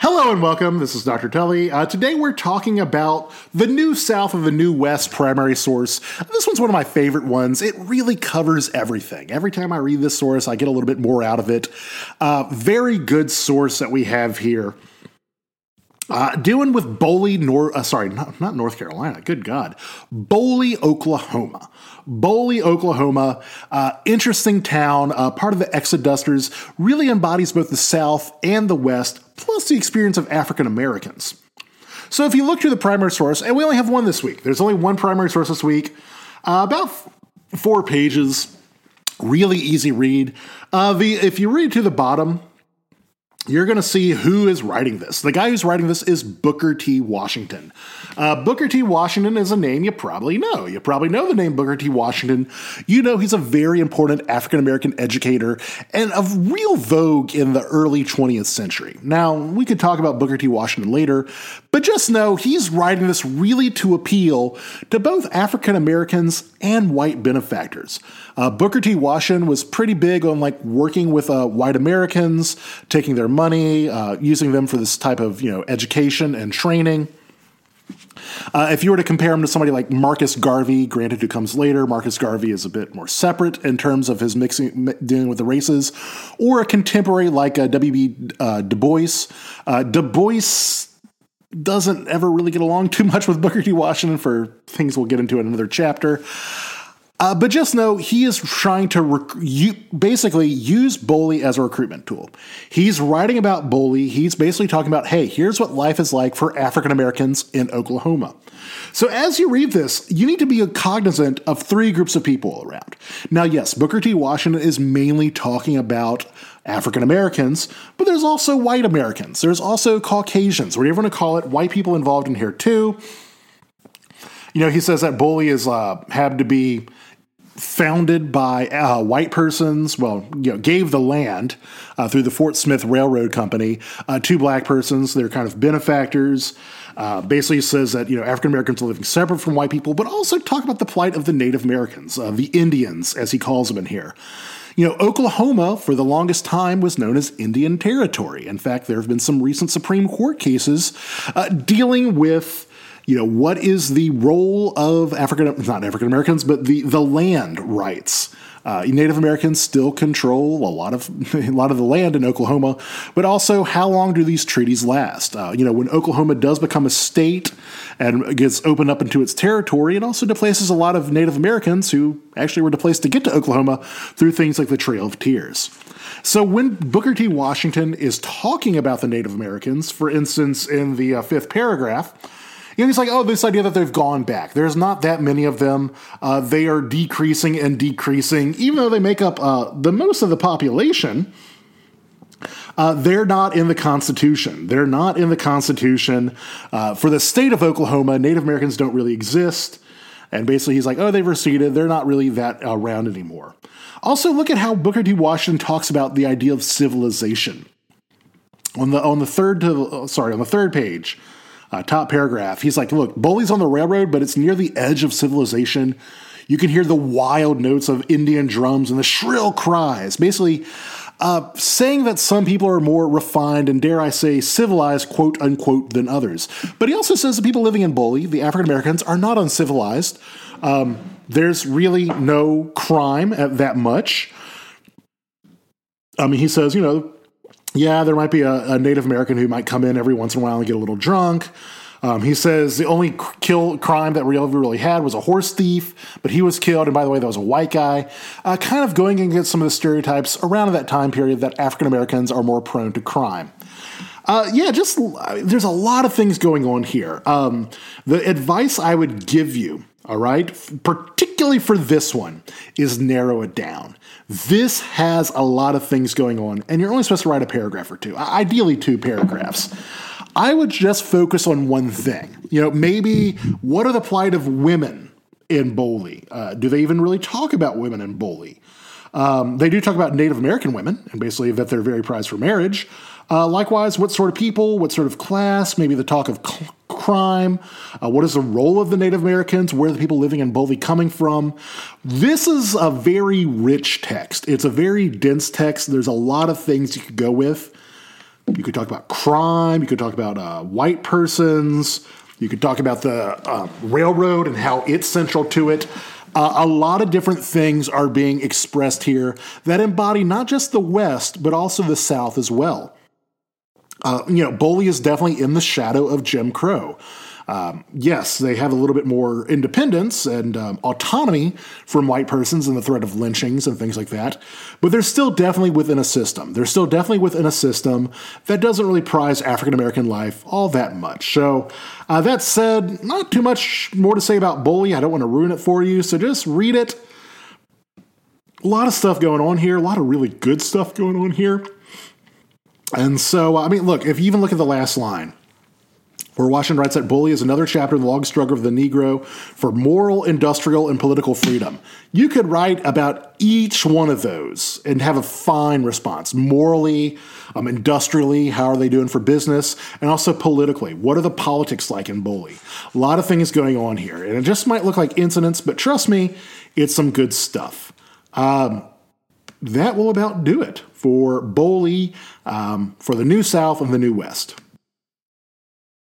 Hello and welcome. This is Dr. Tully. Uh, today we're talking about the New South of the New West primary source. This one's one of my favorite ones. It really covers everything. Every time I read this source, I get a little bit more out of it. Uh, very good source that we have here. Uh, dealing with Boley, Nor- uh, sorry, not, not North Carolina. Good God, Boley, Oklahoma. Boley, Oklahoma, uh, interesting town, uh, part of the Exodusters, really embodies both the South and the West, plus the experience of African Americans. So if you look through the primary source, and we only have one this week, there's only one primary source this week, uh, about f- four pages, really easy read. Uh, the if you read to the bottom, you're going to see who is writing this. The guy who's writing this is Booker T. Washington. Uh, Booker T. Washington is a name you probably know. You probably know the name Booker T. Washington. You know he's a very important African American educator and of real vogue in the early 20th century. Now, we could talk about Booker T. Washington later, but just know he's writing this really to appeal to both African Americans and white benefactors. Uh, Booker T. Washington was pretty big on like working with uh, white Americans, taking their money, uh, using them for this type of you know education and training. Uh, if you were to compare him to somebody like Marcus Garvey, granted who comes later, Marcus Garvey is a bit more separate in terms of his mixing, dealing with the races, or a contemporary like uh, W.B. Uh, Du Bois. Uh, du Bois doesn't ever really get along too much with Booker T. Washington for things we'll get into in another chapter. Uh, but just know he is trying to rec- you, basically use Boley as a recruitment tool. He's writing about Boley. He's basically talking about, hey, here's what life is like for African Americans in Oklahoma. So as you read this, you need to be cognizant of three groups of people around. Now, yes, Booker T. Washington is mainly talking about African Americans, but there's also white Americans. There's also Caucasians, whatever you want to call it, white people involved in here too. You know, he says that Boley is uh, had to be founded by uh, white persons, well, you know, gave the land uh, through the Fort Smith Railroad Company uh, to black persons. They're kind of benefactors. Uh, basically says that you know African Americans are living separate from white people, but also talk about the plight of the Native Americans, uh, the Indians, as he calls them in here. You know, Oklahoma for the longest time was known as Indian Territory. In fact, there have been some recent Supreme Court cases uh, dealing with you know, what is the role of African, not African Americans, but the, the land rights? Uh, Native Americans still control a lot of a lot of the land in Oklahoma, but also how long do these treaties last? Uh, you know, when Oklahoma does become a state and gets opened up into its territory, it also displaces a lot of Native Americans who actually were displaced to get to Oklahoma through things like the Trail of Tears. So when Booker T. Washington is talking about the Native Americans, for instance, in the uh, fifth paragraph you know, he's like, oh, this idea that they've gone back. There's not that many of them. Uh, they are decreasing and decreasing, even though they make up uh, the most of the population. Uh, they're not in the Constitution. They're not in the Constitution. Uh, for the state of Oklahoma, Native Americans don't really exist. And basically, he's like, oh, they've receded. They're not really that around anymore. Also, look at how Booker T. Washington talks about the idea of civilization. On the on the third to sorry on the third page, uh, top paragraph. He's like, look, Boley's on the railroad, but it's near the edge of civilization. You can hear the wild notes of Indian drums and the shrill cries. Basically, uh, saying that some people are more refined and, dare I say, civilized, quote unquote, than others. But he also says that people living in Boley, the African Americans, are not uncivilized. Um, there's really no crime at that much. I mean, he says, you know, yeah, there might be a, a, Native American who might come in every once in a while and get a little drunk. Um, he says the only kill crime that we ever really had was a horse thief, but he was killed. And by the way, that was a white guy. Uh, kind of going against some of the stereotypes around that time period that African Americans are more prone to crime. Uh, yeah, just there's a lot of things going on here. Um, the advice I would give you, all right, particularly for this one, is narrow it down. This has a lot of things going on, and you're only supposed to write a paragraph or two, ideally two paragraphs. I would just focus on one thing. You know, maybe what are the plight of women in Boley? Uh, do they even really talk about women in Boley? Um, they do talk about Native American women, and basically that they're very prized for marriage. Uh, likewise, what sort of people, what sort of class, maybe the talk of cl- crime, uh, what is the role of the Native Americans, where are the people living in Boley coming from. This is a very rich text. It's a very dense text. There's a lot of things you could go with. You could talk about crime. You could talk about uh, white persons. You could talk about the uh, railroad and how it's central to it. Uh, a lot of different things are being expressed here that embody not just the West, but also the South as well. Uh, you know, Boley is definitely in the shadow of Jim Crow. Um, yes, they have a little bit more independence and um, autonomy from white persons and the threat of lynchings and things like that, but they're still definitely within a system. They're still definitely within a system that doesn't really prize African American life all that much. So, uh, that said, not too much more to say about Boley. I don't want to ruin it for you, so just read it. A lot of stuff going on here, a lot of really good stuff going on here. And so, I mean, look, if you even look at the last line, where Washington writes that Boley is another chapter in the long struggle of the Negro for moral, industrial, and political freedom. You could write about each one of those and have a fine response. Morally, um, industrially, how are they doing for business? And also politically, what are the politics like in Boley? A lot of things going on here. And it just might look like incidents, but trust me, it's some good stuff. Um, that will about do it for Boley, um, for the New South and the New West.